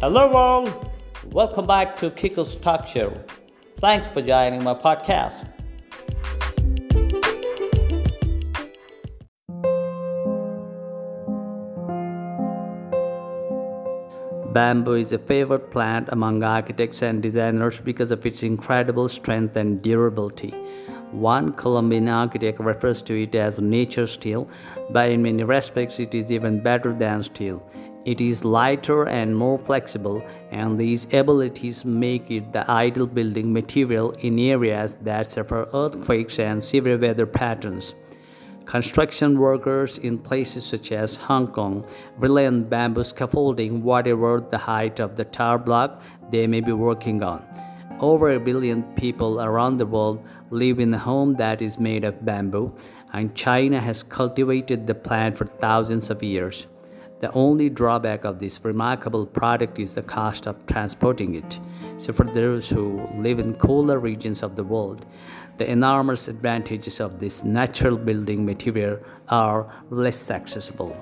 Hello, world. Welcome back to Kiko's Talk Show. Thanks for joining my podcast. Bamboo is a favorite plant among architects and designers because of its incredible strength and durability. One Colombian architect refers to it as nature steel, but in many respects it is even better than steel. It is lighter and more flexible, and these abilities make it the ideal building material in areas that suffer earthquakes and severe weather patterns. Construction workers in places such as Hong Kong rely on bamboo scaffolding, whatever the height of the tower block they may be working on. Over a billion people around the world live in a home that is made of bamboo, and China has cultivated the plant for thousands of years. The only drawback of this remarkable product is the cost of transporting it. So, for those who live in cooler regions of the world, the enormous advantages of this natural building material are less accessible.